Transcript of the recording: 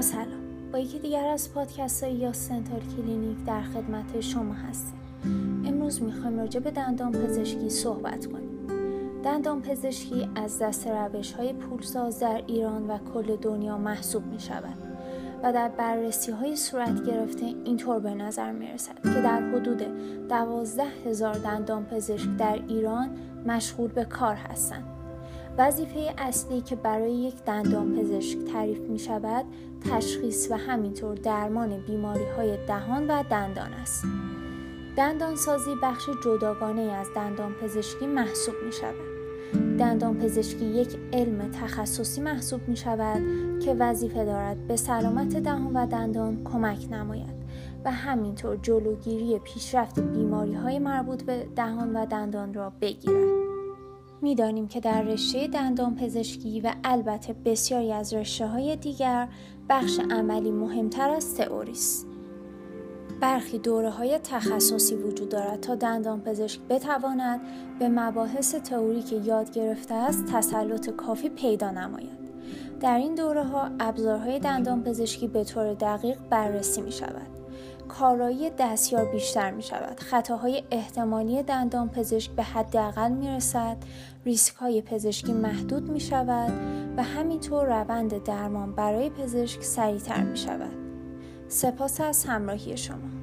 سلام. با یکی دیگر از پادکست های یا سنتال کلینیک در خدمت شما هستیم. امروز می‌خوایم راجع به دندان پزشکی صحبت کنیم. دندان پزشکی از دست روش های پولساز در ایران و کل دنیا محسوب می شود و در بررسی های صورت گرفته اینطور به نظر می رسد که در حدود دوازده هزار دندان پزشک در ایران مشغول به کار هستند. وظیفه اصلی که برای یک دندان پزشک تعریف می شود تشخیص و همینطور درمان بیماری های دهان و دندان است. دندان سازی بخش جداگانه از دندان پزشکی محسوب می شود. دندان پزشکی یک علم تخصصی محسوب می شود که وظیفه دارد به سلامت دهان و دندان کمک نماید و همینطور جلوگیری پیشرفت بیماری های مربوط به دهان و دندان را بگیرد. می‌دانیم که در رشته دندان پزشکی و البته بسیاری از رشته های دیگر بخش عملی مهمتر از تئوری است. برخی دوره های تخصصی وجود دارد تا دندان پزشک بتواند به مباحث تئوری که یاد گرفته است تسلط کافی پیدا نماید. در این دوره ها ابزارهای دندان پزشکی به طور دقیق بررسی می شود. کارایی دستیار بیشتر می شود. خطاهای احتمالی دندان پزشک به حداقل می رسد، ریسک های پزشکی محدود می شود و همینطور روند درمان برای پزشک سریعتر می شود. سپاس از همراهی شما.